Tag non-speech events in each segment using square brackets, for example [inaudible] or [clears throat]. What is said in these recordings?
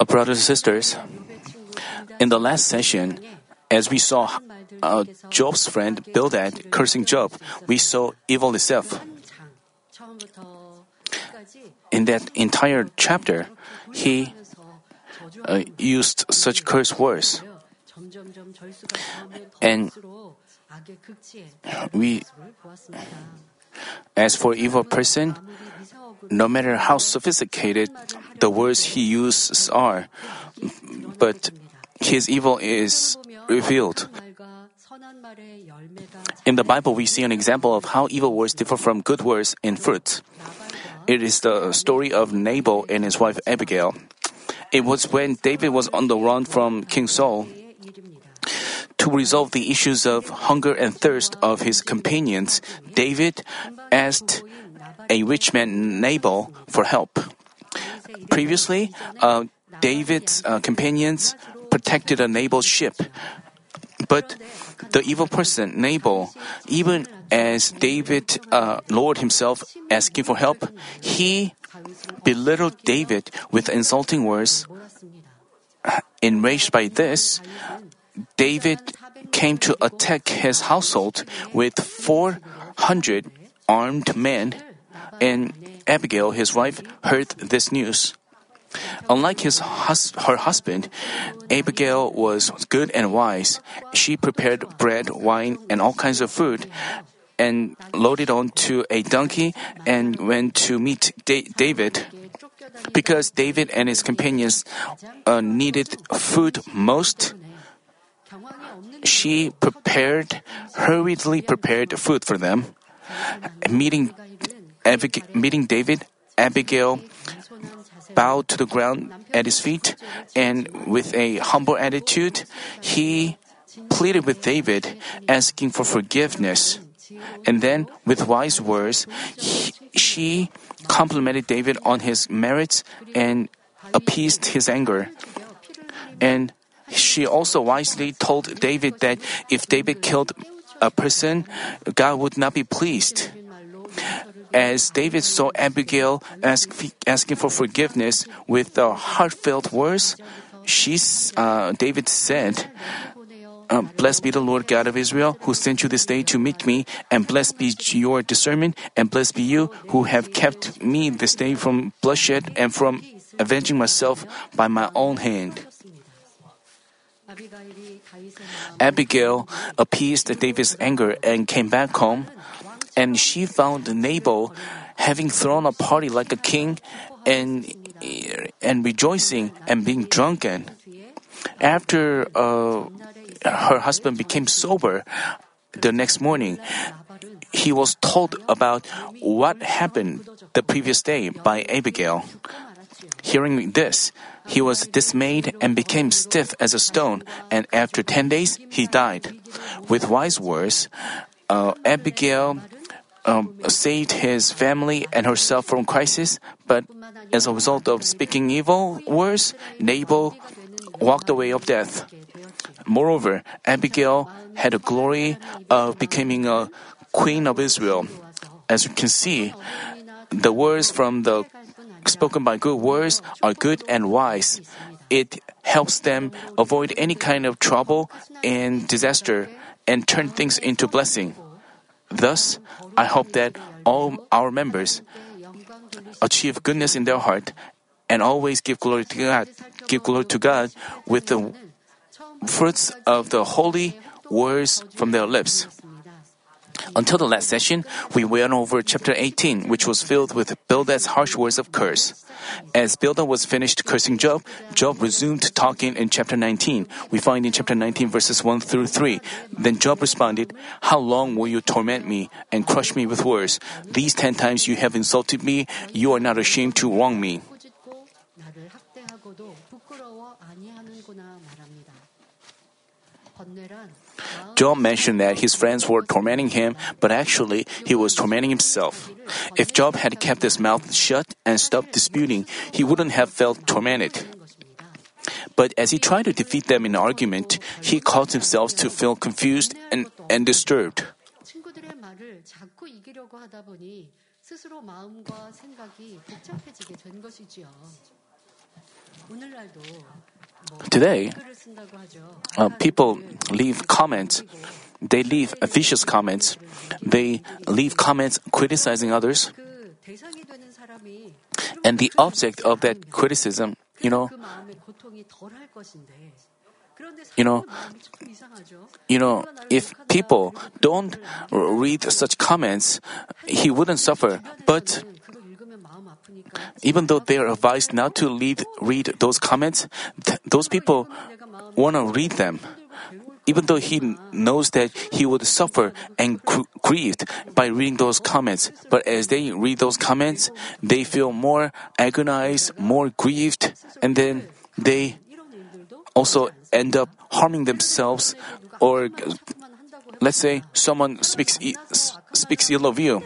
Uh, brothers and sisters, in the last session, as we saw uh, Job's friend Bildad cursing Job, we saw evil itself. In that entire chapter, he uh, used such curse words. And we, as for evil person, no matter how sophisticated the words he uses are, but his evil is revealed. In the Bible, we see an example of how evil words differ from good words in fruit. It is the story of Nabal and his wife Abigail. It was when David was on the run from King Saul. To resolve the issues of hunger and thirst of his companions, David asked a rich man Nabal for help. Previously, uh, David's uh, companions protected a Nabal's ship. But the evil person, Nabal, even as David uh, lowered himself asking for help, he belittled David with insulting words. Enraged by this, David came to attack his household with 400 armed men, and Abigail, his wife, heard this news. Unlike his hus- her husband, Abigail was good and wise. She prepared bread, wine, and all kinds of food, and loaded onto a donkey and went to meet da- David. Because David and his companions uh, needed food most, she prepared, hurriedly prepared food for them. Meeting, Abig- meeting David, Abigail bowed to the ground at his feet, and with a humble attitude, he pleaded with David, asking for forgiveness. And then, with wise words, he, she complimented David on his merits and appeased his anger. And she also wisely told David that if David killed a person, God would not be pleased. As David saw Abigail ask, asking for forgiveness with the heartfelt words, she, uh, David said, uh, blessed be the Lord God of Israel, who sent you this day to meet me, and blessed be your discernment, and blessed be you who have kept me this day from bloodshed and from avenging myself by my own hand. Abigail appeased David's anger and came back home, and she found Nabal having thrown a party like a king and and rejoicing and being drunken. After uh, her husband became sober, the next morning, he was told about what happened the previous day by Abigail. Hearing this, he was dismayed and became stiff as a stone, and after 10 days, he died. With wise words, uh, Abigail um, saved his family and herself from crisis, but as a result of speaking evil words, Nabal walked away of death. Moreover, Abigail had the glory of becoming a queen of Israel. As you can see, the words from the spoken by good words are good and wise. It helps them avoid any kind of trouble and disaster and turn things into blessing. Thus, I hope that all our members achieve goodness in their heart and always give glory to God, give glory to God with the fruits of the holy words from their lips. Until the last session, we went over chapter 18, which was filled with Bildad's harsh words of curse. As Bildad was finished cursing Job, Job resumed talking in chapter 19. We find in chapter 19 verses 1 through 3. Then Job responded, How long will you torment me and crush me with words? These ten times you have insulted me, you are not ashamed to wrong me. Job mentioned that his friends were tormenting him, but actually he was tormenting himself. If Job had kept his mouth shut and stopped disputing, he wouldn't have felt tormented. But as he tried to defeat them in argument, he caused himself to feel confused and, and disturbed. Today, uh, people leave comments. They leave vicious comments. They leave comments criticizing others. And the object of that criticism, you know, you know, you know, if people don't read such comments, he wouldn't suffer. But even though they are advised not to read those comments, th- those people want to read them. Even though he knows that he would suffer and gr- grieved by reading those comments, but as they read those comments, they feel more agonized, more grieved, and then they also end up harming themselves or let's say someone speaks speaks ill of you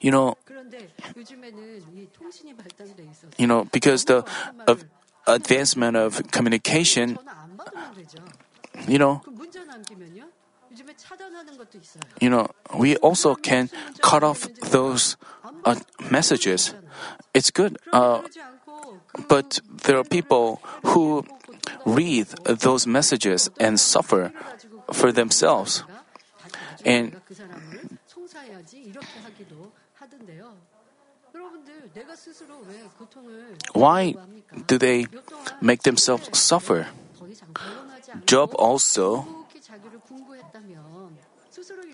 you know you know, because the of advancement of communication, you know, you know, we also can cut off those uh, messages. It's good, uh, but there are people who read those messages and suffer for themselves. And why do they make themselves suffer? Job also,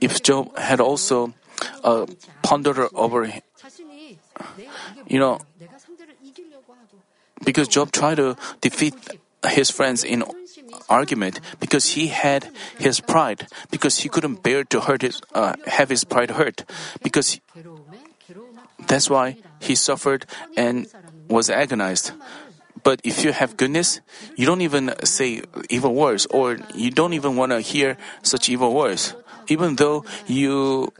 if Job had also uh, pondered over, you know, because Job tried to defeat his friends in argument because he had his pride because he couldn't bear to hurt his uh, have his pride hurt because that's why he suffered and was agonized. But if you have goodness, you don't even say evil words, or you don't even want to hear such evil words. Even though you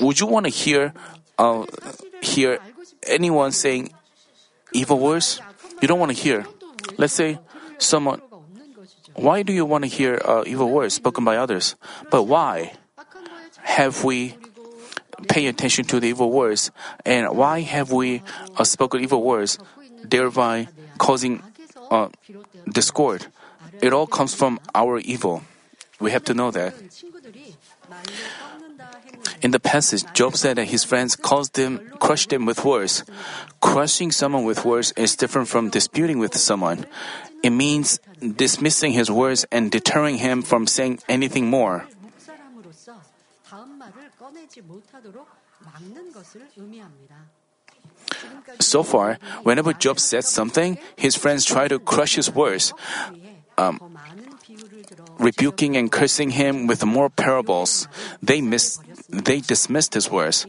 would you want to hear uh, hear anyone saying evil words? You don't want to hear. Let's say someone. Why do you want to hear uh, evil words spoken by others? But why have we pay attention to the evil words, and why have we uh, spoken evil words, thereby causing uh, discord? It all comes from our evil. We have to know that. In the passage, Job said that his friends caused him, crushed him with words. Crushing someone with words is different from disputing with someone. It means dismissing his words and deterring him from saying anything more. So far, whenever Job said something, his friends tried to crush his words, um, rebuking and cursing him with more parables. They miss, they dismissed his words.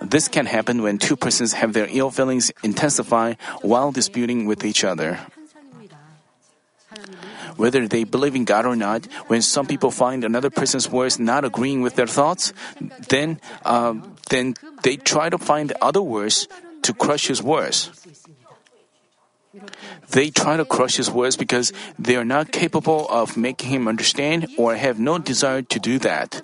This can happen when two persons have their ill feelings intensify while disputing with each other. Whether they believe in God or not, when some people find another person's words not agreeing with their thoughts, then, uh, then they try to find other words to crush his words. They try to crush his words because they are not capable of making him understand or have no desire to do that.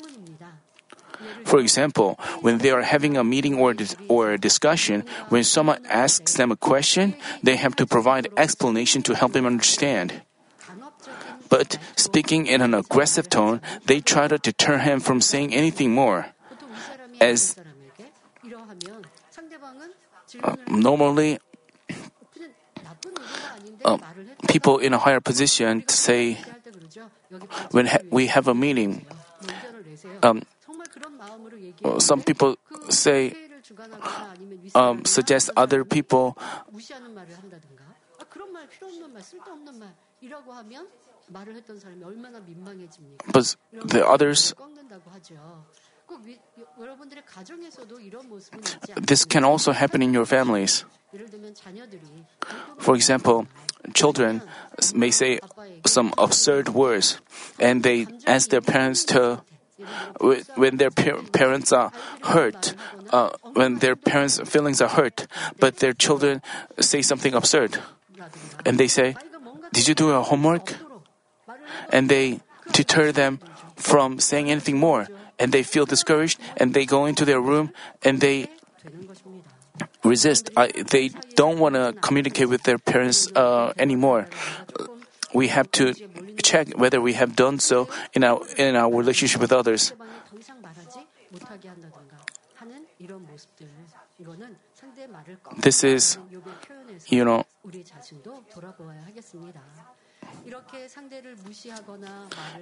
For example, when they are having a meeting or, dis- or a discussion, when someone asks them a question, they have to provide explanation to help him understand. But speaking in an aggressive tone, they try to deter him from saying anything more. As uh, normally, uh, people in a higher position say, when ha- we have a meeting, um, some people say, um, suggest other people but the others this can also happen in your families. For example, children may say some absurd words and they ask their parents to when their parents are hurt, uh, when their parents' feelings are hurt, but their children say something absurd. And they say, Did you do your homework? and they deter them from saying anything more. And they feel discouraged and they go into their room and they resist. I, they don't want to communicate with their parents uh, anymore. We have to check whether we have done so in our in our relationship with others. This is, you know,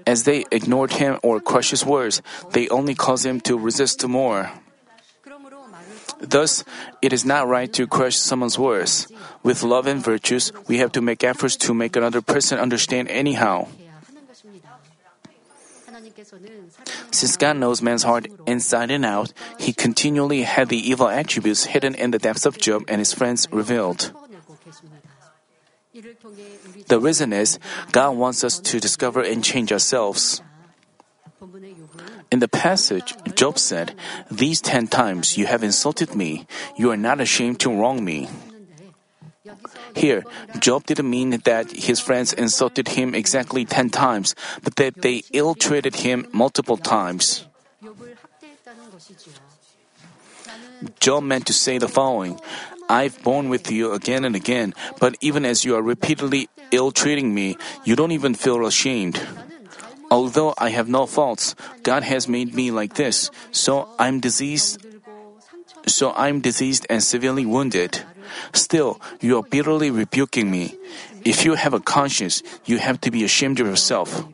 as they ignored him or crushed his words, they only caused him to resist more. Thus, it is not right to crush someone's words. With love and virtues, we have to make efforts to make another person understand anyhow. Since God knows man's heart inside and out, He continually had the evil attributes hidden in the depths of Job and his friends revealed. The reason is God wants us to discover and change ourselves. In the passage, Job said, These ten times you have insulted me. You are not ashamed to wrong me. Here, Job didn't mean that his friends insulted him exactly ten times, but that they ill treated him multiple times. Job meant to say the following I've borne with you again and again, but even as you are repeatedly ill treating me, you don't even feel ashamed. Although I have no faults, God has made me like this, so I'm diseased. So I'm diseased and severely wounded. Still, you are bitterly rebuking me. If you have a conscience, you have to be ashamed of yourself.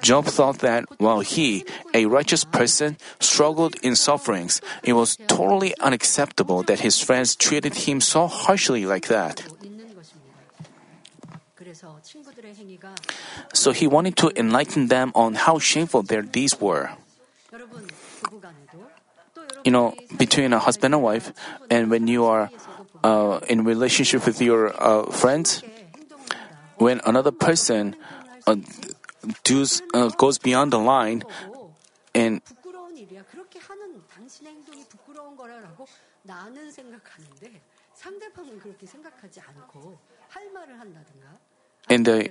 Job thought that while he, a righteous person, struggled in sufferings, it was totally unacceptable that his friends treated him so harshly like that. So he wanted to enlighten them on how shameful their deeds were. You know, between a husband and wife, and when you are uh, in relationship with your uh, friends, when another person uh, does, uh, goes beyond the line and and the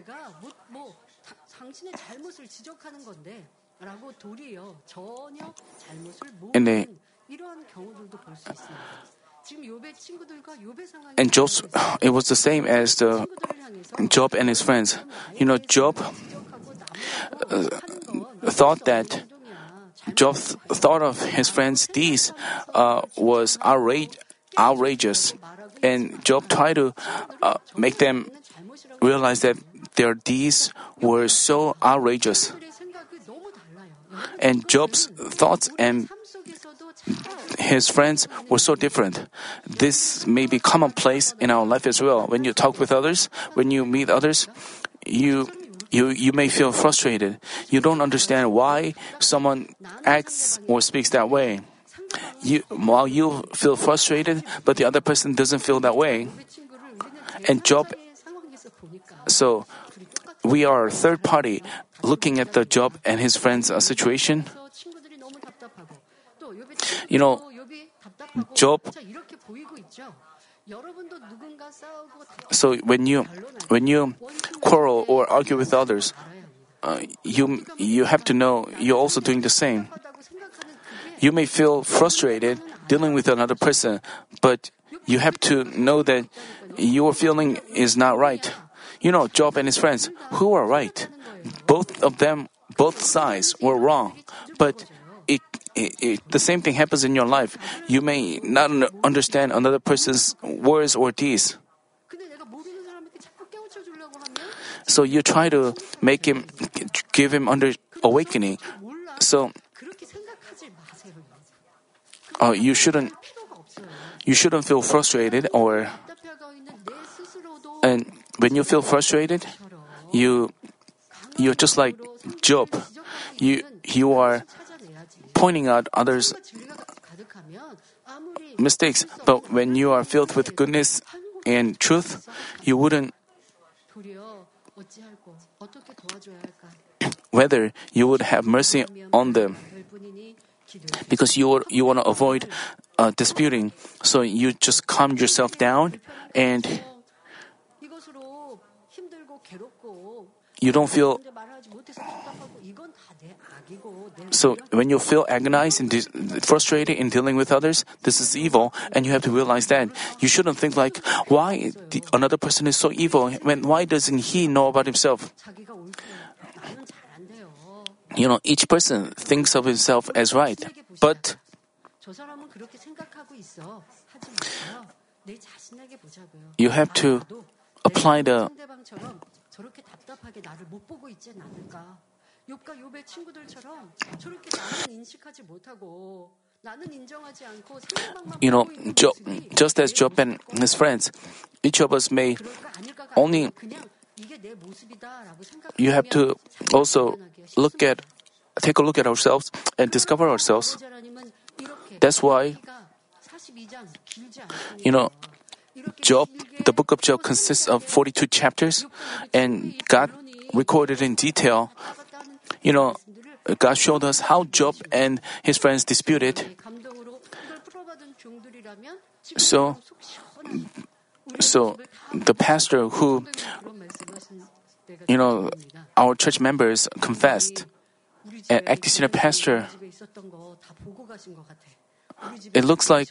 and the and Job's, it was the same as the Job and his friends. You know, Job uh, thought that Job th- thought of his friends' deeds uh, was outrage- outrageous, and Job tried to uh, make them realize that their deeds were so outrageous. And Job's thoughts and his friends were so different. This may be commonplace in our life as well. When you talk with others, when you meet others, you you, you may feel frustrated. You don't understand why someone acts or speaks that way. You, while you feel frustrated, but the other person doesn't feel that way. And Job, so we are third party looking at the Job and his friend's uh, situation. You know, Job. So when you when you quarrel or argue with others, uh, you you have to know you're also doing the same. You may feel frustrated dealing with another person, but you have to know that your feeling is not right. You know, Job and his friends, who are right? Both of them, both sides were wrong, but it it, it, the same thing happens in your life. You may not understand another person's words or deeds. So you try to make him, give him under awakening. So uh, you shouldn't, you shouldn't feel frustrated or, and when you feel frustrated, you, you're just like Job. You, you are pointing out others' mistakes. But when you are filled with goodness and truth, you wouldn't. [clears throat] Whether you would have mercy on them, because you you want to avoid uh, disputing, so you just calm yourself down and you don't feel so when you feel agonized and frustrated in dealing with others, this is evil, and you have to realize that. You shouldn't think like, why the, another person is so evil, when why doesn't he know about himself? You know, each person thinks of himself as right, but you have to apply the 상대방처럼 저렇게 답답하게 나를 못 보고 있진 않을까. 욥과 욥의 친구들처럼 저렇게 나는 인식하지 못하고 나는 인정하지 않고 상대방만 you know, 보고 있는 Job, 모습이 just as 내 Job and 모습과 his friends, each of us may 그럴까 아닐까가 only- 아니라 그냥 이게 내 모습이다라고 you have to 생각하면 also look at take a look at ourselves and discover ourselves. That's why, you know, Job, the book of Job consists of 42 chapters, and God recorded in detail, you know, God showed us how Job and his friends disputed. So, so the pastor who, you know, our church members confessed, and acting senior pastor, it looks like,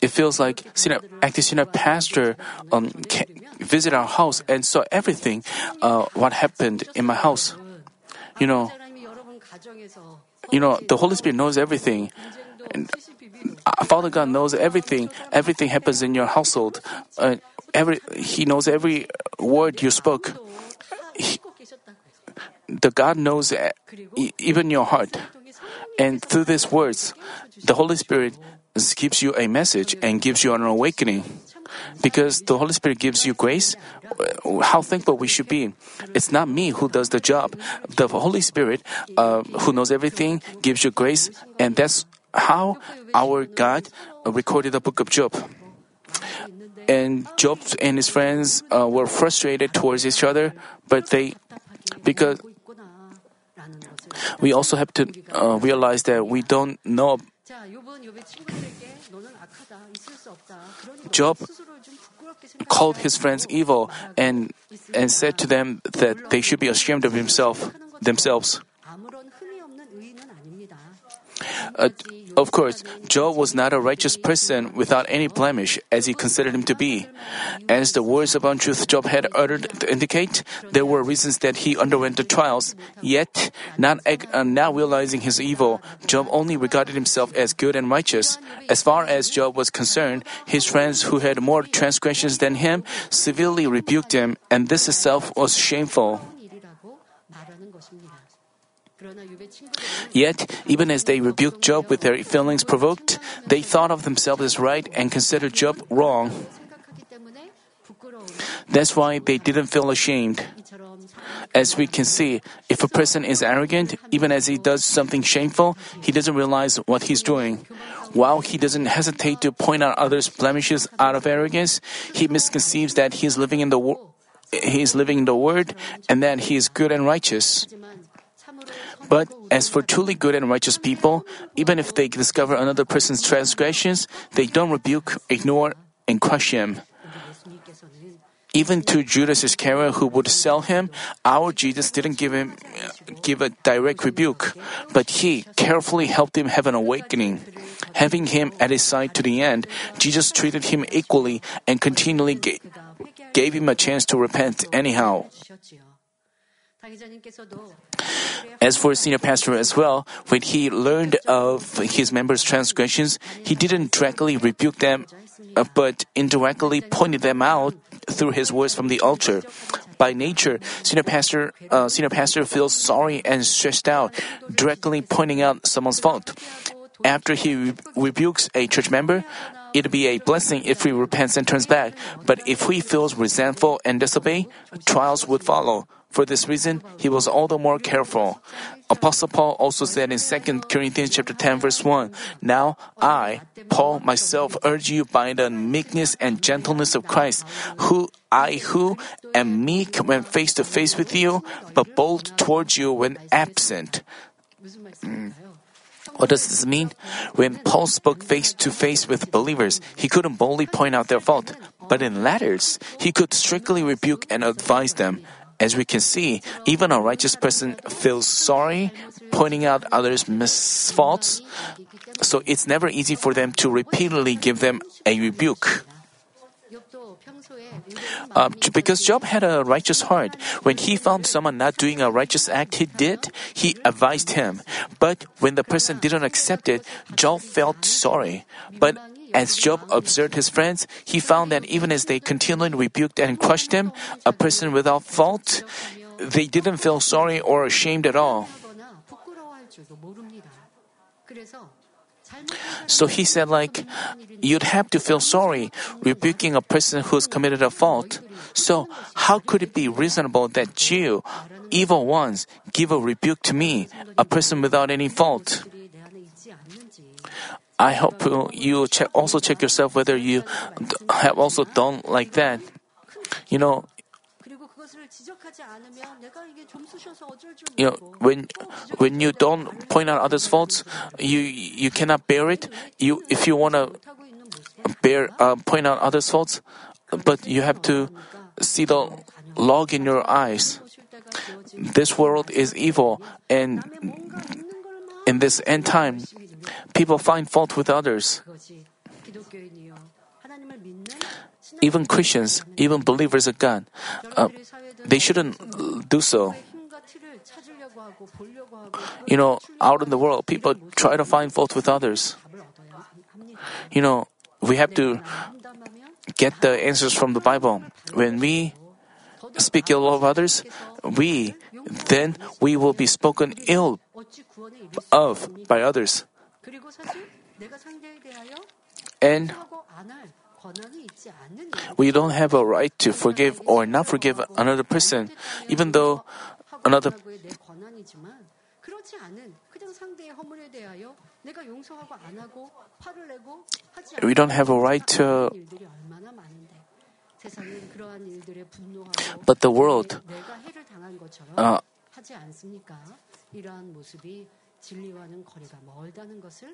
it feels like senior, acting senior pastor um, ca- visit our house and saw everything, uh, what happened in my house. You know, you know, the Holy Spirit knows everything. And uh, Father God knows everything. Everything happens in your household. Uh, every He knows every word you spoke. He- the God knows uh, even your heart. And through these words, the Holy Spirit gives you a message and gives you an awakening. Because the Holy Spirit gives you grace, uh, how thankful we should be. It's not me who does the job. The Holy Spirit, uh, who knows everything, gives you grace, and that's how our God recorded the book of Job. And Job and his friends uh, were frustrated towards each other, but they, because we also have to uh, realize that we don't know. Job called his friends evil and and said to them that they should be ashamed of himself themselves. Uh, of course, Job was not a righteous person without any blemish, as he considered him to be. As the words of untruth Job had uttered indicate, there were reasons that he underwent the trials. Yet, not, uh, realizing his evil, Job only regarded himself as good and righteous. As far as Job was concerned, his friends who had more transgressions than him severely rebuked him, and this itself was shameful. Yet, even as they rebuked Job with their feelings provoked, they thought of themselves as right and considered Job wrong. That's why they didn't feel ashamed. As we can see, if a person is arrogant, even as he does something shameful, he doesn't realize what he's doing. While he doesn't hesitate to point out others' blemishes out of arrogance, he misconceives that he is living in the wo- he is living in the word and that he is good and righteous. But as for truly good and righteous people, even if they discover another person's transgressions, they don't rebuke, ignore, and crush him. Even to Judas Iscariot who would sell him, our Jesus didn't give him give a direct rebuke, but he carefully helped him have an awakening. Having him at his side to the end, Jesus treated him equally and continually ga- gave him a chance to repent anyhow. As for senior pastor as well, when he learned of his members' transgressions, he didn't directly rebuke them, uh, but indirectly pointed them out through his words from the altar. By nature, senior pastor, uh, senior pastor feels sorry and stressed out, directly pointing out someone's fault. After he re- rebukes a church member, it'd be a blessing if he repents and turns back. But if he feels resentful and disobey, trials would follow. For this reason, he was all the more careful. Apostle Paul also said in 2 Corinthians chapter 10 verse 1, Now I, Paul myself urge you by the meekness and gentleness of Christ, who I who am meek when face to face with you, but bold towards you when absent. Mm. What does this mean? When Paul spoke face to face with believers, he couldn't boldly point out their fault. But in letters, he could strictly rebuke and advise them. As we can see, even a righteous person feels sorry, pointing out others' faults, so it's never easy for them to repeatedly give them a rebuke. Uh, because Job had a righteous heart. When he found someone not doing a righteous act he did, he advised him. But when the person didn't accept it, Job felt sorry. But as Job observed his friends, he found that even as they continually rebuked and crushed him, a person without fault, they didn't feel sorry or ashamed at all. So he said, like, you'd have to feel sorry rebuking a person who's committed a fault. So how could it be reasonable that you, evil ones, give a rebuke to me, a person without any fault? I hope you check, also check yourself whether you have also done like that. You know, you know when when you don't point out others' faults, you you cannot bear it. You if you want to bear uh, point out others' faults, but you have to see the log in your eyes. This world is evil, and in this end time, People find fault with others. Even Christians, even believers of God, uh, they shouldn't do so. You know, out in the world, people try to find fault with others. You know, we have to get the answers from the Bible. When we speak ill of others, we then we will be spoken ill of by others. And we don't have a right to forgive or not forgive another person, even though another we don't have a right to. But the world, uh,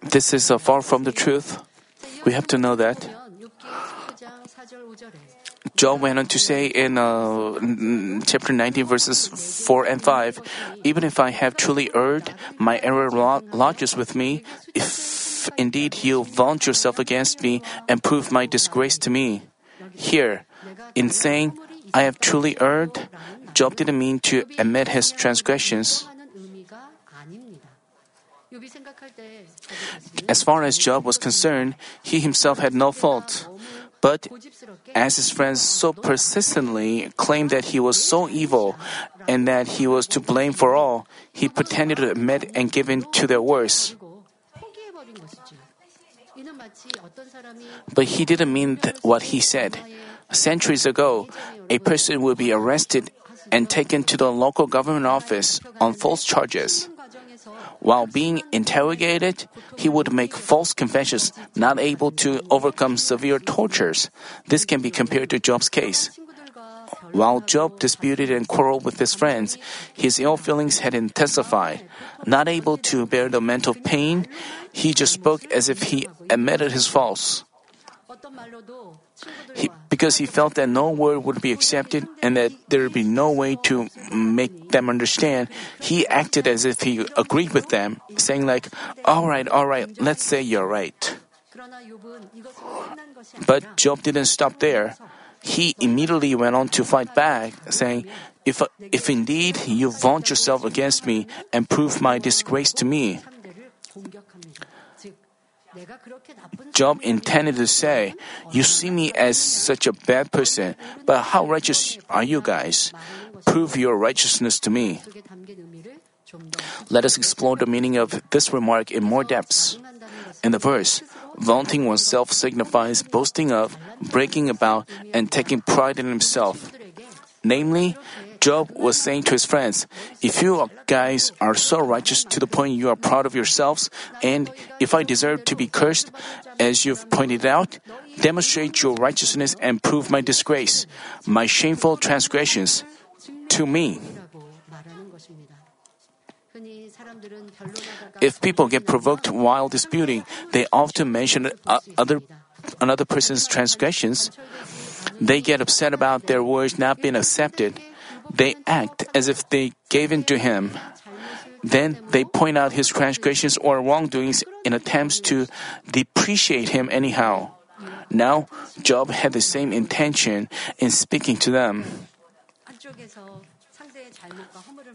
this is uh, far from the truth. We have to know that. Job went on to say in uh, chapter 19, verses 4 and 5 Even if I have truly erred, my error lodges with me. If indeed you vaunt yourself against me and prove my disgrace to me. Here, in saying, I have truly erred, Job didn't mean to admit his transgressions. As far as Job was concerned, he himself had no fault. But as his friends so persistently claimed that he was so evil and that he was to blame for all, he pretended to admit and give in to their words. But he didn't mean th- what he said. Centuries ago, a person would be arrested and taken to the local government office on false charges. While being interrogated, he would make false confessions, not able to overcome severe tortures. This can be compared to Job's case. While Job disputed and quarreled with his friends, his ill feelings had intensified. Not able to bear the mental pain, he just spoke as if he admitted his faults. He, because he felt that no word would be accepted and that there would be no way to make them understand, he acted as if he agreed with them, saying like, "All right, all right, let's say you're right." But Job didn't stop there. He immediately went on to fight back, saying, "If if indeed you vaunt yourself against me and prove my disgrace to me." Job intended to say, You see me as such a bad person, but how righteous are you guys? Prove your righteousness to me. Let us explore the meaning of this remark in more depth. In the verse, vaunting oneself signifies boasting of, breaking about, and taking pride in himself. Namely, Job was saying to his friends, If you guys are so righteous to the point you are proud of yourselves, and if I deserve to be cursed, as you've pointed out, demonstrate your righteousness and prove my disgrace, my shameful transgressions to me. If people get provoked while disputing, they often mention other, another person's transgressions. They get upset about their words not being accepted. They act as if they gave in to him. Then they point out his transgressions or wrongdoings in attempts to depreciate him anyhow. Now, Job had the same intention in speaking to them.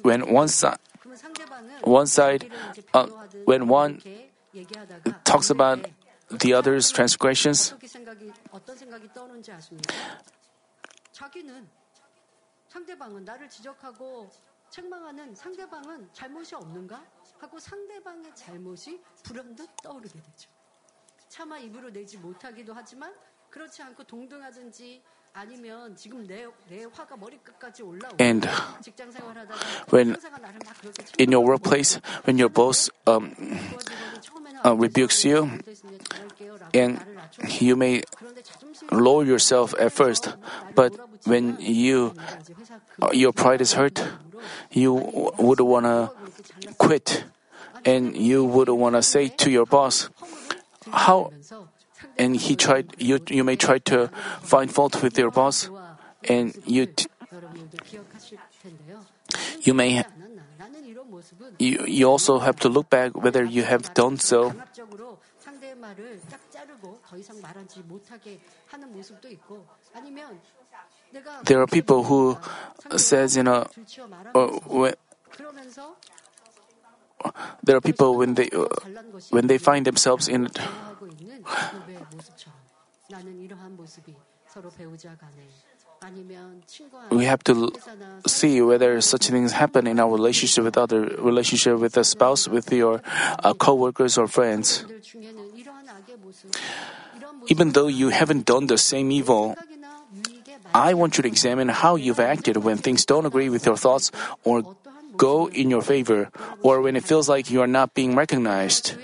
When one side, one side, uh, when one talks about the other's transgressions, 상대방은 나를 지적하고 책망하는 상대방은 잘못이 없는가 하고 상대방의 잘못이 불현듯 떠오르게 되죠. 차마 입으로 내지 못하기도 하지만 그렇지 않고 동등하든지 아니면 지금 내, 내 화가 머리끝까지 올라오고 And 직장 생활하다가 when in your workplace, when your boss um, uh, rebukes you, and you may lower yourself at first, but when you your pride is hurt, you would wanna quit, and you would wanna say to your boss, how and he tried you you may try to find fault with your boss and you t- 여러분들도 기억하실 텐데요. you may 않았나? 나는 이런 모습은 you, you also have to look back whether you have done so 강압적으로 상대의 말을 딱 자르고 더 이상 말하지 못하게 하는 모습도 있고 아니면 내가 there are people who says, you know, uh, when, there are people when they uh, when they find themselves in. [sighs] We have to see whether such things happen in our relationship with other relationship with a spouse, with your uh, co-workers or friends. Even though you haven't done the same evil, I want you to examine how you've acted when things don't agree with your thoughts or go in your favor, or when it feels like you are not being recognized.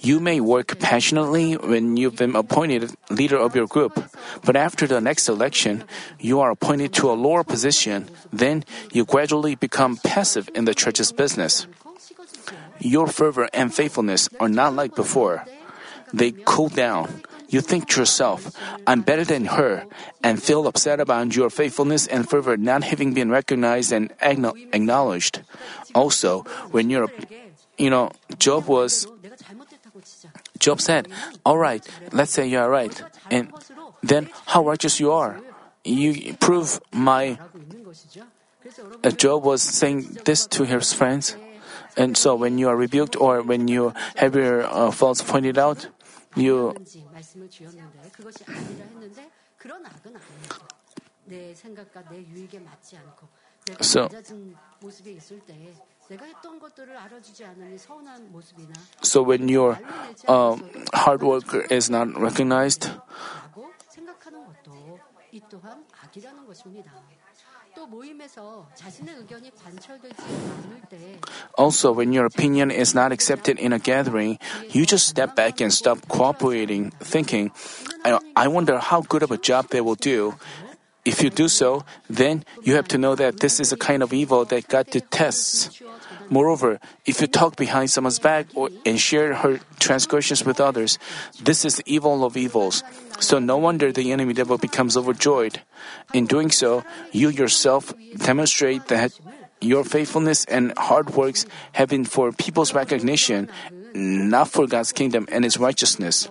You may work passionately when you've been appointed leader of your group, but after the next election, you are appointed to a lower position. Then you gradually become passive in the church's business. Your fervor and faithfulness are not like before, they cool down. You think to yourself, I'm better than her, and feel upset about your faithfulness and fervor not having been recognized and acknowledged. Also, when you're, you know, Job was, Job said, All right, let's say you are right, and then how righteous you are. You prove my. Uh, Job was saying this to his friends. And so, when you are rebuked or when you have your uh, faults pointed out, you so, so when your uh, hard work is not recognized, also when your opinion is not accepted in a gathering, you just step back and stop cooperating, thinking, I, I wonder how good of a job they will do. If you do so, then you have to know that this is a kind of evil that God detests. Moreover, if you talk behind someone's back or, and share her transgressions with others, this is the evil of evils. So no wonder the enemy devil becomes overjoyed. In doing so, you yourself demonstrate that your faithfulness and hard works have been for people's recognition, not for God's kingdom and His righteousness.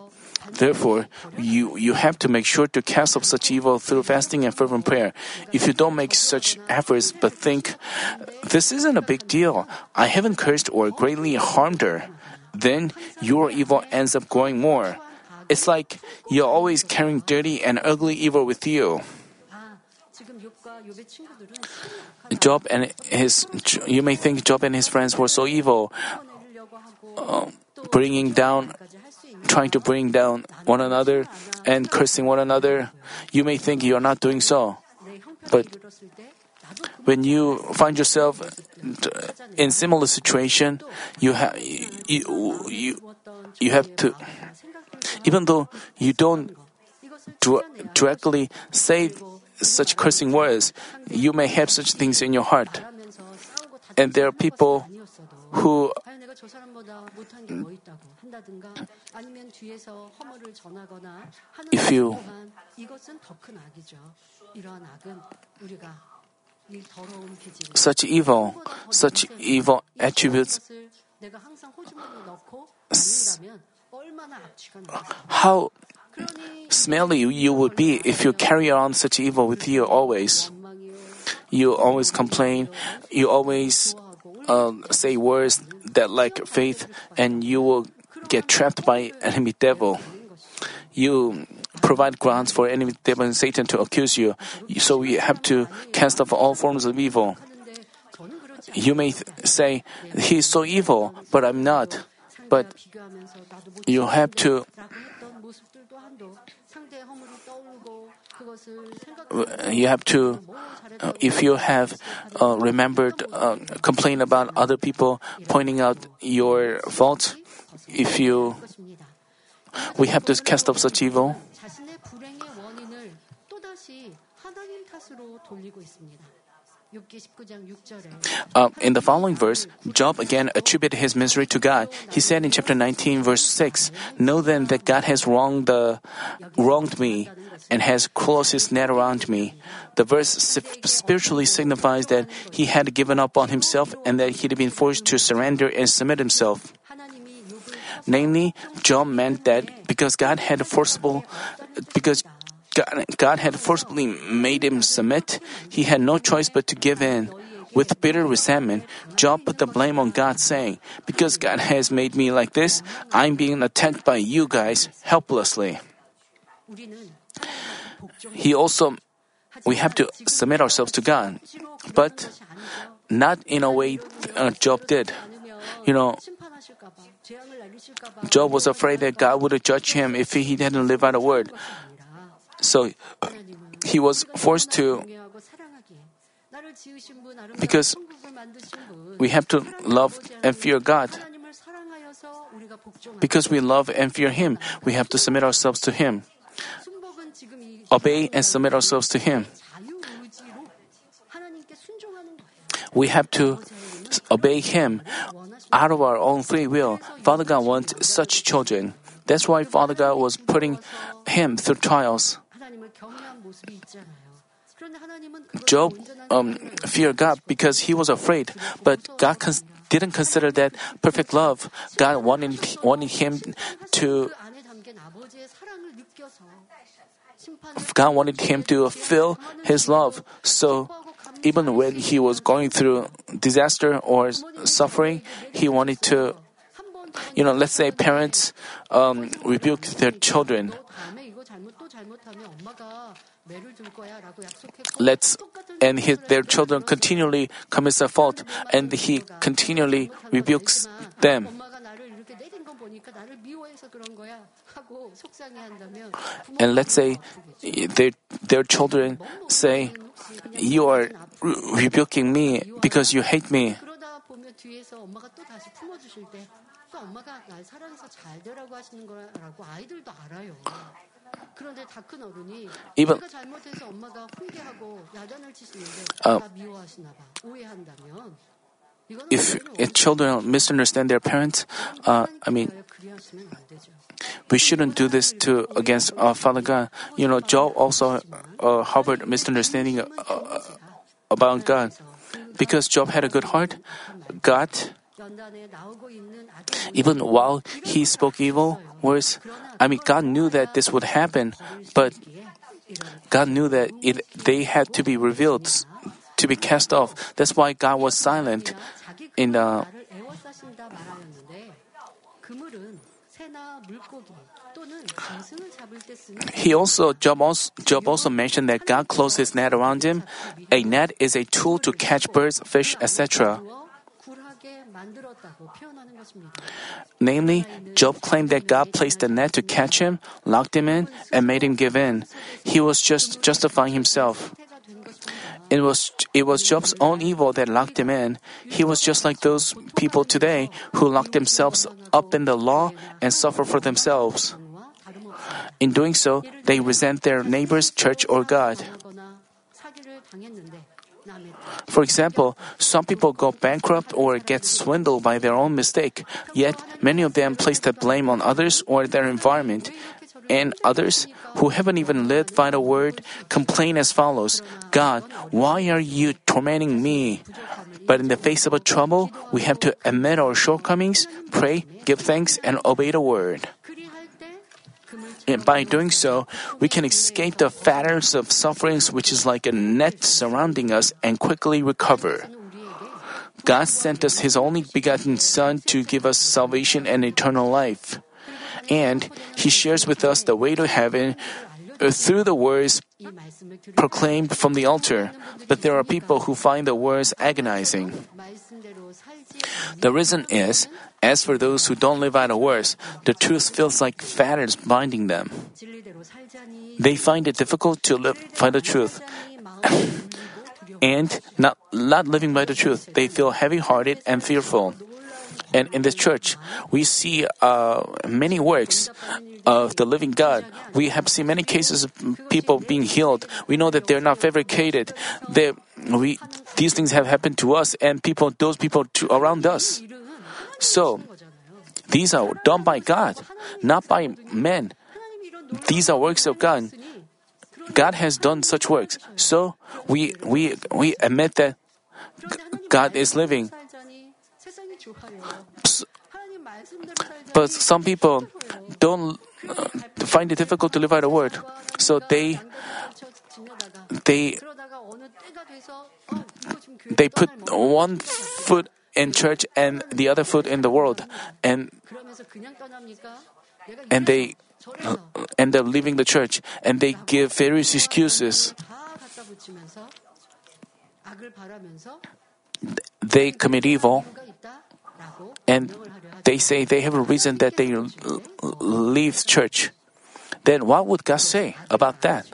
Therefore, you, you have to make sure to cast off such evil through fasting and fervent prayer. If you don't make such efforts but think, this isn't a big deal, I haven't cursed or greatly harmed her, then your evil ends up growing more. It's like you're always carrying dirty and ugly evil with you. Job and his, you may think Job and his friends were so evil, uh, bringing down trying to bring down one another and cursing one another, you may think you are not doing so. But when you find yourself in similar situation, you have you, you you have to even though you don't directly say such cursing words, you may have such things in your heart. And there are people who if you such evil, such evil attributes, how smelly you would be if you carry on such evil with you always. You always complain, you always uh, say words that lack faith, and you will get trapped by enemy devil. You provide grounds for enemy devil and Satan to accuse you, so you have to cast off all forms of evil. You may th- say, He is so evil, but I'm not. But you have to you have to, uh, if you have uh, remembered, uh, complain about other people pointing out your faults, if you, we have to cast off such evil. Uh, in the following verse, Job again attributed his misery to God. He said in chapter 19, verse 6, Know then that God has wronged, the, wronged me and has closed his net around me. The verse spiritually signifies that he had given up on himself and that he had been forced to surrender and submit himself. Namely, Job meant that because God had forcible, because God, God had forcibly made him submit, he had no choice but to give in. With bitter resentment, Job put the blame on God, saying, Because God has made me like this, I'm being attacked by you guys helplessly. He also, we have to submit ourselves to God, but not in a way uh, Job did. You know, Job was afraid that God would judge him if he didn't live out a word. So uh, he was forced to, because we have to love and fear God. Because we love and fear Him, we have to submit ourselves to Him obey and submit ourselves to Him. We have to obey Him out of our own free will. Father God wants such children. That's why Father God was putting him through trials. Job um, feared God because he was afraid, but God cons- didn't consider that perfect love. God wanted, wanted him to God wanted him to feel his love. So even when he was going through disaster or suffering, he wanted to, you know, let's say parents um, rebuke their children. Let's and his, their children continually commits a fault, and he continually rebukes them. And let's say their, their children say, You are rebuking me because you hate me. Even uh, if, if children misunderstand their parents, uh, I mean, we shouldn't do this to against uh, Father God. You know, Job also uh, harbored misunderstanding uh, about God. Because Job had a good heart, God, even while he spoke evil words, I mean, God knew that this would happen, but God knew that it, they had to be revealed to be cast off. That's why God was silent in the he also Job, also Job also mentioned that God closed his net around him. A net is a tool to catch birds, fish, etc. Namely, Job claimed that God placed a net to catch him, locked him in, and made him give in. He was just justifying himself. It was, it was Job's own evil that locked him in. He was just like those people today who lock themselves up in the law and suffer for themselves. In doing so, they resent their neighbor's church or God. For example, some people go bankrupt or get swindled by their own mistake, yet many of them place the blame on others or their environment and others who haven't even lived by the word complain as follows God, why are you tormenting me? But in the face of a trouble, we have to admit our shortcomings, pray, give thanks, and obey the word. And by doing so, we can escape the fetters of sufferings, which is like a net surrounding us, and quickly recover. God sent us His only begotten Son to give us salvation and eternal life and He shares with us the way to heaven uh, through the words proclaimed from the altar. But there are people who find the words agonizing. The reason is, as for those who don't live by the words, the truth feels like fetters binding them. They find it difficult to live by the truth. [coughs] and not, not living by the truth, they feel heavy hearted and fearful. And in this church, we see uh, many works of the living God. We have seen many cases of people being healed. We know that they're not fabricated. They, we, these things have happened to us and people, those people to, around us. So, these are done by God, not by men. These are works of God. God has done such works. So we we we admit that God is living. But some people don't uh, find it difficult to live out the word, so they they they put one foot in church and the other foot in the world, and and they end up leaving the church, and they give various excuses. They commit evil and they say they have a reason that they leave church, then what would God say about that?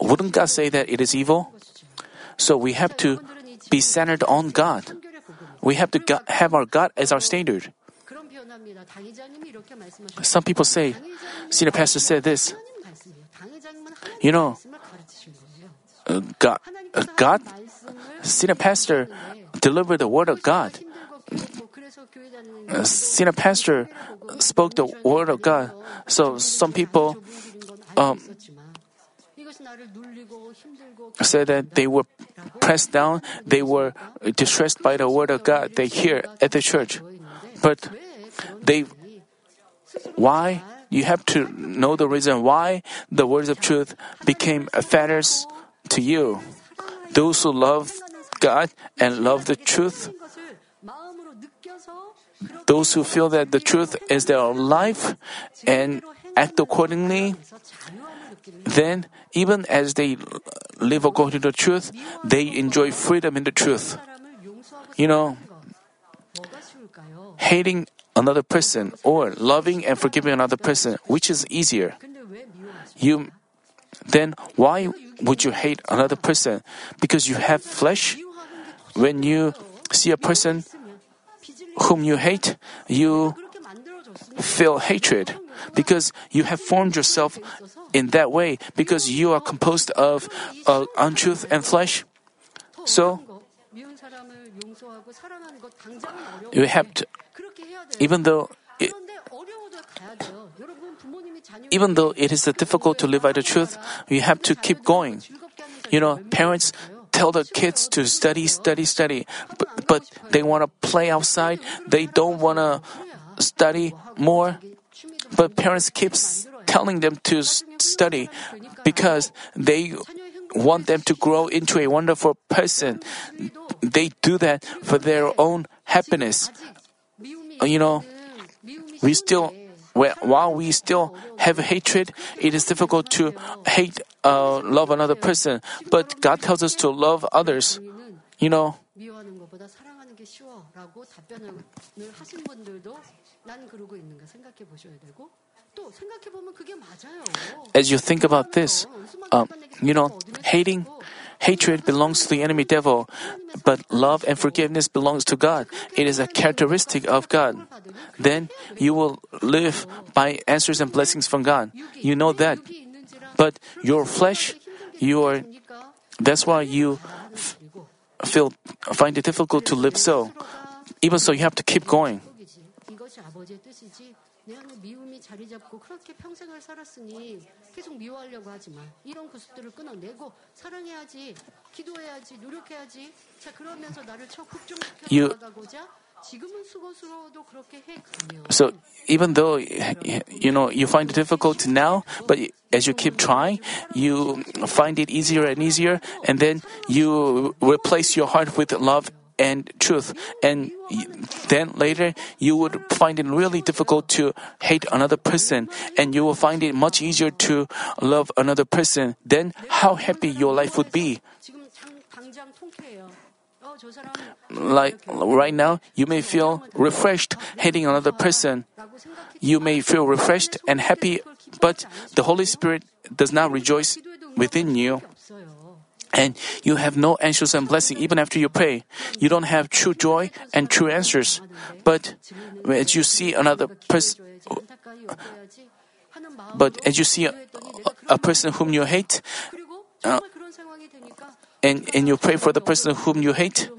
Wouldn't God say that it is evil? So we have to be centered on God. We have to have our God as our standard. Some people say, Senior Pastor said this. You know, uh, God, uh, God, Senior Pastor delivered the word of God senior pastor spoke the word of God. So some people um, said that they were pressed down, they were distressed by the word of God they hear at the church. But they, why? You have to know the reason why the words of truth became fetters to you. Those who love God and love the truth those who feel that the truth is their life and act accordingly, then, even as they live according to the truth, they enjoy freedom in the truth. You know, hating another person or loving and forgiving another person, which is easier? You then why would you hate another person? Because you have flesh? When you see a person, whom you hate, you feel hatred because you have formed yourself in that way because you are composed of uh, untruth and flesh. So, you have to, even though even though it is difficult to live by the truth, you have to keep going. You know, parents tell the kids to study, study, study, but, but they want to play outside. They don't want to study more. But parents keep telling them to study because they want them to grow into a wonderful person. They do that for their own happiness. Uh, You know, we still, while we still have hatred, it is difficult to hate, uh, love another person, but God tells us to love others. You know, as you think about this, um, you know, hating, hatred belongs to the enemy devil, but love and forgiveness belongs to God. It is a characteristic of God. Then you will live by answers and blessings from God. You know that. 여기 있는지라 But your flesh, you are, 그러니까 that's why you f- feel, find it difficult to live so. Even so, you have to keep going. 이지 이것이 아버지의 뜻이지 내 안에 미움이 자리 잡고 그렇게 평생을 살았으니 계속 미워하려고 하지 마. 이런 구습들을 끊어내고 사랑해야지, 기도해야지, 노력해야지. 자 그러면서 나를 척 흡종시켜 You- 나가고자 So even though you know you find it difficult now, but as you keep trying, you find it easier and easier, and then you replace your heart with love and truth. And then later, you would find it really difficult to hate another person, and you will find it much easier to love another person. Then, how happy your life would be! Like right now, you may feel refreshed hating another person. You may feel refreshed and happy, but the Holy Spirit does not rejoice within you. And you have no answers and blessing even after you pray. You don't have true joy and true answers. But as you see another person, but as you see a, a person whom you hate, uh, and, and you pray for the person whom you hate,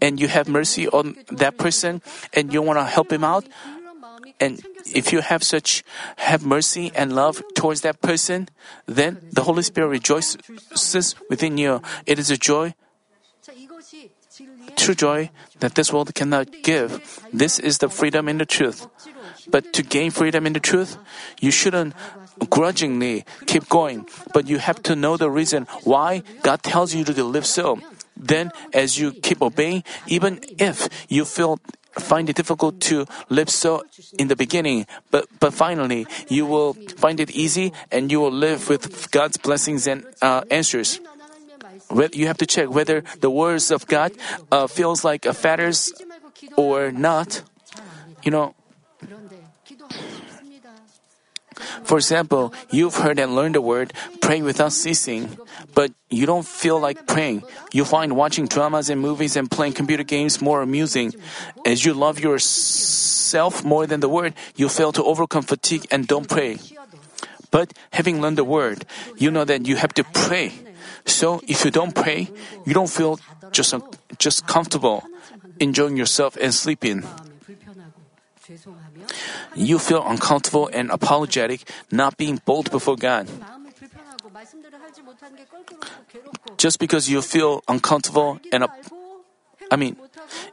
and you have mercy on that person, and you want to help him out, and if you have such have mercy and love towards that person, then the Holy Spirit rejoices within you. It is a joy, true joy that this world cannot give. This is the freedom in the truth. But to gain freedom in the truth, you shouldn't grudgingly keep going, but you have to know the reason why God tells you to live so. Then, as you keep obeying, even if you feel find it difficult to live so in the beginning, but, but finally you will find it easy and you will live with God's blessings and uh, answers. You have to check whether the words of God uh, feels like a fetters or not. You know. For example, you've heard and learned the word, pray without ceasing, but you don't feel like praying. You find watching dramas and movies and playing computer games more amusing. As you love yourself more than the word, you fail to overcome fatigue and don't pray. But having learned the word, you know that you have to pray. So if you don't pray, you don't feel just, just comfortable enjoying yourself and sleeping. You feel uncomfortable and apologetic, not being bold before God. Just because you feel uncomfortable and I mean,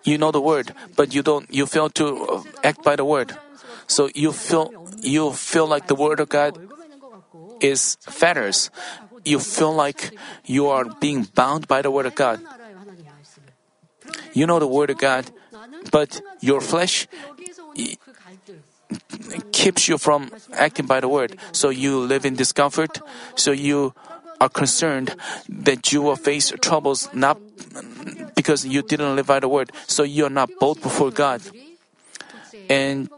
you know the word, but you don't. You fail to uh, act by the word, so you feel you feel like the word of God is fetters. You feel like you are being bound by the word of God. You know the word of God, but your flesh keeps you from acting by the word. So you live in discomfort. So you are concerned that you will face troubles not because you didn't live by the word. So you are not bold before God. And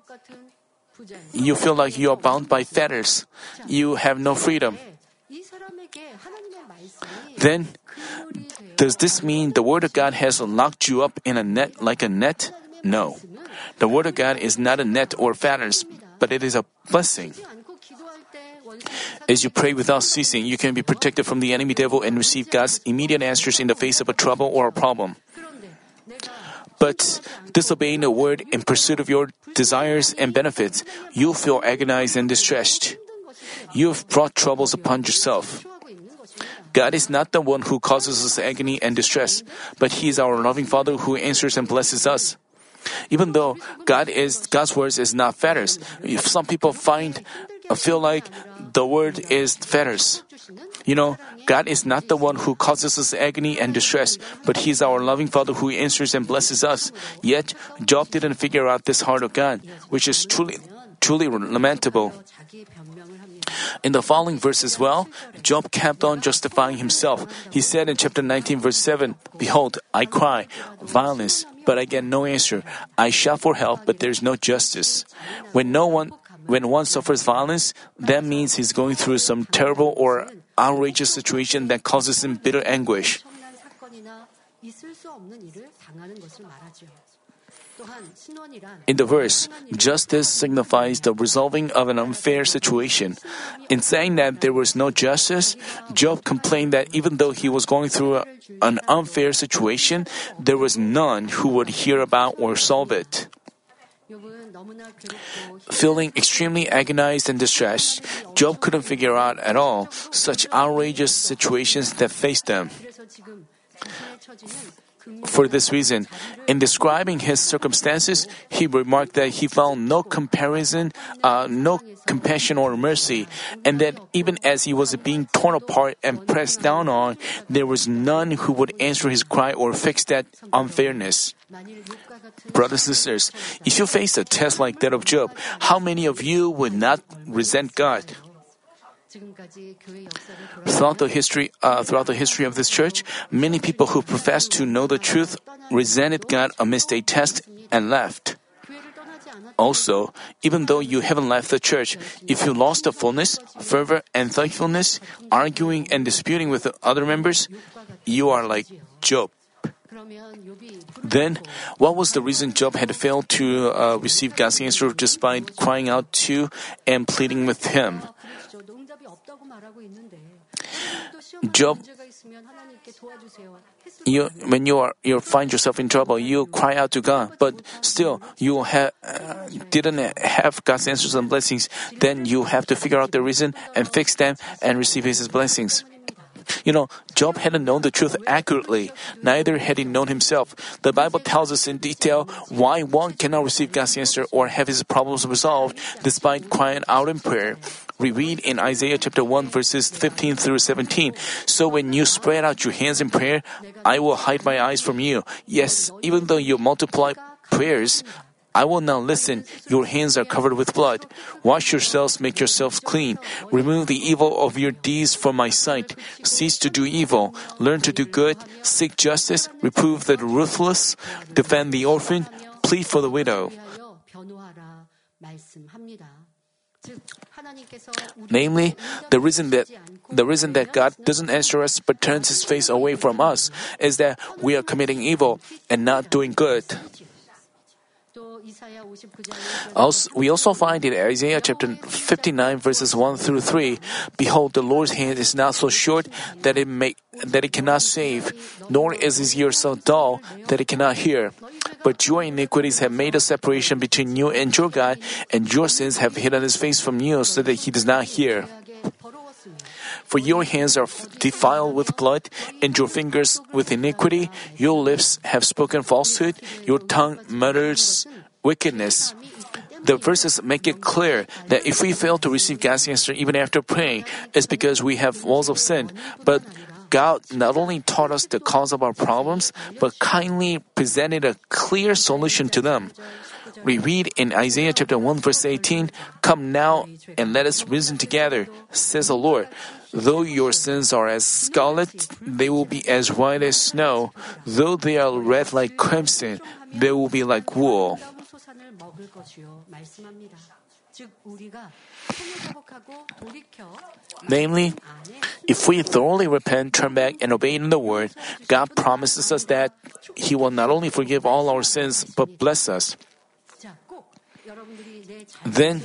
you feel like you are bound by fetters. You have no freedom. Then, does this mean the word of God has locked you up in a net like a net? No. The Word of God is not a net or fetters, but it is a blessing. As you pray without ceasing, you can be protected from the enemy devil and receive God's immediate answers in the face of a trouble or a problem. But disobeying the word in pursuit of your desires and benefits, you'll feel agonized and distressed. You've brought troubles upon yourself. God is not the one who causes us agony and distress, but He is our loving Father who answers and blesses us. Even though God is God's word is not fetters, some people find feel like the word is fetters. You know, God is not the one who causes us agony and distress, but He is our loving Father who answers and blesses us. Yet Job didn't figure out this heart of God, which is truly truly lamentable. In the following verse as well, Job kept on justifying himself. He said in chapter 19, verse 7, Behold, I cry, violence, but I get no answer. I shout for help, but there is no justice. When no one when one suffers violence, that means he's going through some terrible or outrageous situation that causes him bitter anguish. In the verse, justice signifies the resolving of an unfair situation. In saying that there was no justice, Job complained that even though he was going through an unfair situation, there was none who would hear about or solve it. Feeling extremely agonized and distressed, Job couldn't figure out at all such outrageous situations that faced them. For this reason, in describing his circumstances, he remarked that he found no comparison, uh, no compassion or mercy, and that even as he was being torn apart and pressed down on, there was none who would answer his cry or fix that unfairness. Brothers and sisters, if you face a test like that of Job, how many of you would not resent God Throughout the history, uh, throughout the history of this church, many people who professed to know the truth resented God amidst a test and left. Also, even though you haven't left the church, if you lost the fullness, fervor, and thankfulness, arguing and disputing with other members, you are like Job. Then, what was the reason Job had failed to uh, receive God's answer despite crying out to and pleading with him? Job, you, when you are you find yourself in trouble, you cry out to God, but still you have uh, didn't have God's answers and blessings. Then you have to figure out the reason and fix them and receive His blessings. You know, Job hadn't known the truth accurately, neither had he known himself. The Bible tells us in detail why one cannot receive God's answer or have his problems resolved despite crying out in prayer. We read in Isaiah chapter 1 verses 15 through 17. So when you spread out your hands in prayer, I will hide my eyes from you. Yes, even though you multiply prayers, I will not listen. Your hands are covered with blood. Wash yourselves, make yourselves clean. Remove the evil of your deeds from my sight. Cease to do evil. Learn to do good. Seek justice. Reprove the ruthless. Defend the orphan. Plead for the widow. Namely, the reason that the reason that God doesn't answer us but turns his face away from us is that we are committing evil and not doing good. Also, we also find in Isaiah chapter 59 verses 1 through 3, Behold, the Lord's hand is not so short that it may, that it cannot save, nor is his ear so dull that it cannot hear. But your iniquities have made a separation between you and your God, and your sins have hidden his face from you so that he does not hear. For your hands are defiled with blood, and your fingers with iniquity. Your lips have spoken falsehood. Your tongue mutters wickedness. The verses make it clear that if we fail to receive God's answer even after praying, it's because we have walls of sin. But God not only taught us the cause of our problems, but kindly presented a clear solution to them. We read in Isaiah chapter 1 verse 18, Come now and let us reason together, says the Lord. Though your sins are as scarlet, they will be as white as snow. Though they are red like crimson, they will be like wool. 아름다운 소산을 먹을 것이요 말씀합니다. 즉 우리가 통회복하고 돌이켜 Namely, 안에 if we thoroughly repent, turn back, and obey in the word, God promises us that He will not only forgive all our sins, but bless us. 자, 꼭 여러분들이 내 Then-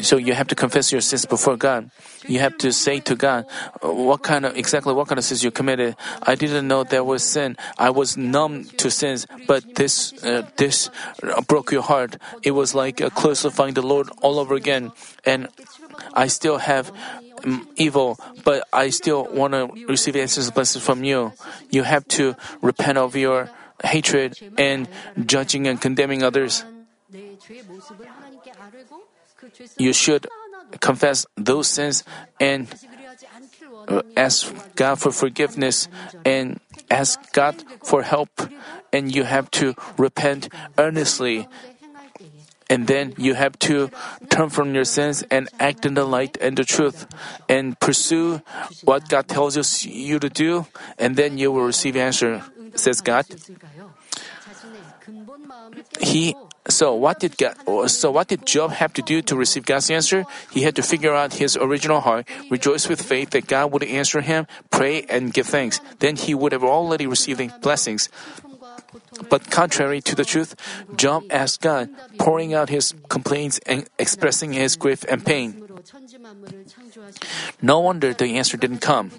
so you have to confess your sins before God. You have to say to God, what kind of, exactly what kind of sins you committed. I didn't know there was sin. I was numb to sins, but this, uh, this broke your heart. It was like uh, crucifying the Lord all over again. And I still have um, evil, but I still want to receive answers blessings from you. You have to repent of your hatred and judging and condemning others you should confess those sins and uh, ask God for forgiveness and ask God for help. And you have to repent earnestly. And then you have to turn from your sins and act in the light and the truth and pursue what God tells you to do. And then you will receive answer, says God. He so what did God, so what did Job have to do to receive God's answer? He had to figure out his original heart, rejoice with faith that God would answer him, pray and give thanks. Then he would have already received blessings. But contrary to the truth, Job asked God, pouring out his complaints and expressing his grief and pain. No wonder the answer didn't come.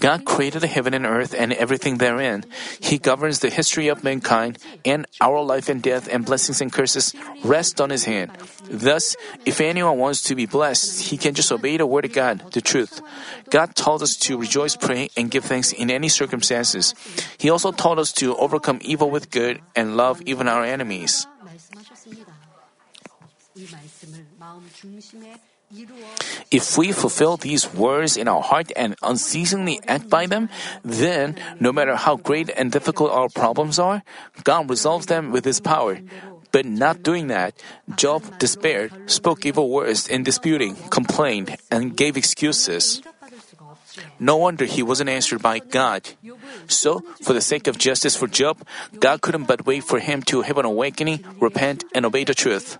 God created the heaven and earth and everything therein. He governs the history of mankind, and our life and death and blessings and curses rest on His hand. Thus, if anyone wants to be blessed, he can just obey the word of God, the truth. God told us to rejoice, pray, and give thanks in any circumstances. He also taught us to overcome evil with good and love even our enemies. If we fulfill these words in our heart and unceasingly act by them, then, no matter how great and difficult our problems are, God resolves them with His power. But not doing that, Job despaired, spoke evil words in disputing, complained, and gave excuses. No wonder he wasn't answered by God. So, for the sake of justice for Job, God couldn't but wait for him to have an awakening, repent, and obey the truth.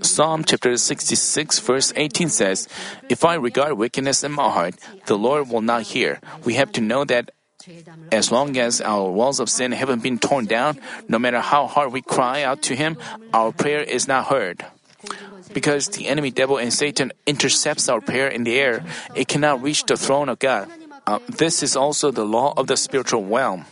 Psalm chapter 66 verse 18 says, If I regard wickedness in my heart, the Lord will not hear. We have to know that as long as our walls of sin haven't been torn down, no matter how hard we cry out to Him, our prayer is not heard. Because the enemy devil and Satan intercepts our prayer in the air, it cannot reach the throne of God. Uh, this is also the law of the spiritual realm.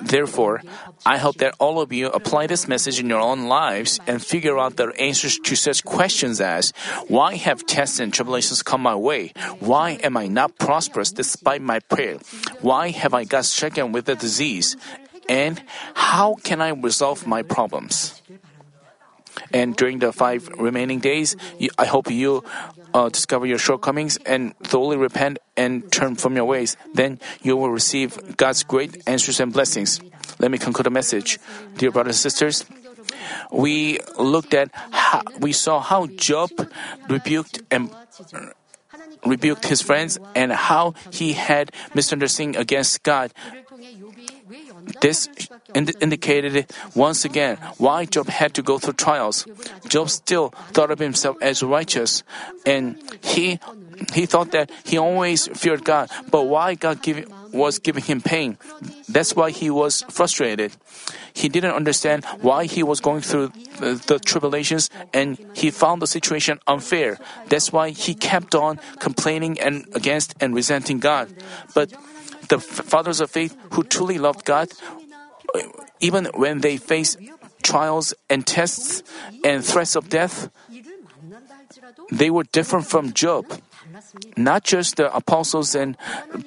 Therefore, I hope that all of you apply this message in your own lives and figure out the answers to such questions as Why have tests and tribulations come my way? Why am I not prosperous despite my prayer? Why have I got stricken with a disease? And how can I resolve my problems? And during the five remaining days, I hope you uh, discover your shortcomings and thoroughly repent and turn from your ways. Then you will receive God's great answers and blessings. Let me conclude the message. Dear brothers and sisters, we looked at how, we saw how Job rebuked and rebuked his friends and how he had misunderstanding against God. This ind- indicated once again why Job had to go through trials. Job still thought of himself as righteous, and he he thought that he always feared God. But why God give, was giving him pain? That's why he was frustrated. He didn't understand why he was going through the, the tribulations, and he found the situation unfair. That's why he kept on complaining and against and resenting God. But the fathers of faith who truly loved God, even when they face trials and tests and threats of death, they were different from Job. Not just the apostles and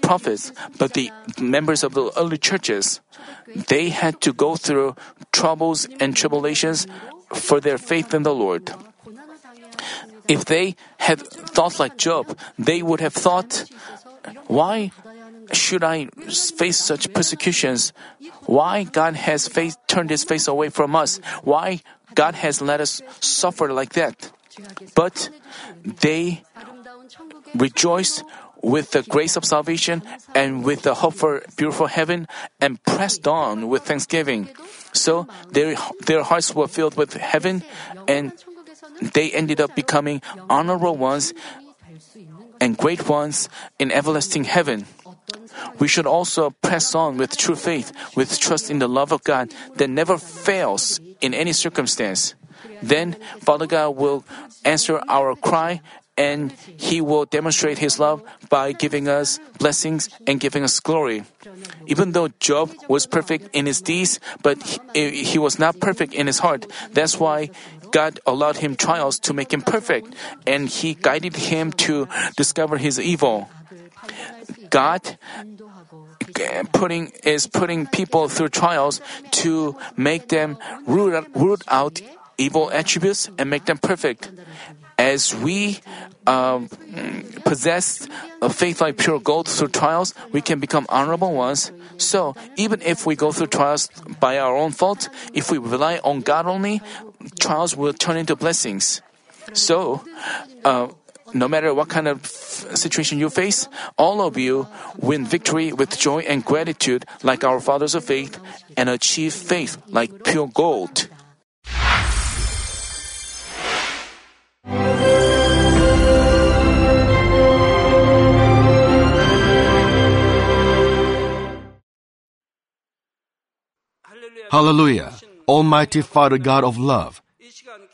prophets, but the members of the early churches. They had to go through troubles and tribulations for their faith in the Lord. If they had thought like Job, they would have thought, why should I face such persecutions? Why God has face, turned his face away from us? Why God has let us suffer like that? But they rejoiced with the grace of salvation and with the hope for beautiful heaven and pressed on with thanksgiving. So their, their hearts were filled with heaven and they ended up becoming honorable ones and great ones in everlasting heaven. We should also press on with true faith, with trust in the love of God that never fails in any circumstance. Then Father God will answer our cry and He will demonstrate His love by giving us blessings and giving us glory. Even though Job was perfect in his deeds, but he, he was not perfect in his heart. That's why God allowed him trials to make him perfect, and He guided him to discover his evil. God putting is putting people through trials to make them root out, root out evil attributes and make them perfect. As we um, possess a faith like pure gold through trials, we can become honorable ones. So, even if we go through trials by our own fault, if we rely on God only, trials will turn into blessings. So, uh, no matter what kind of situation you face, all of you win victory with joy and gratitude like our fathers of faith and achieve faith like pure gold. Hallelujah. Almighty Father God of love,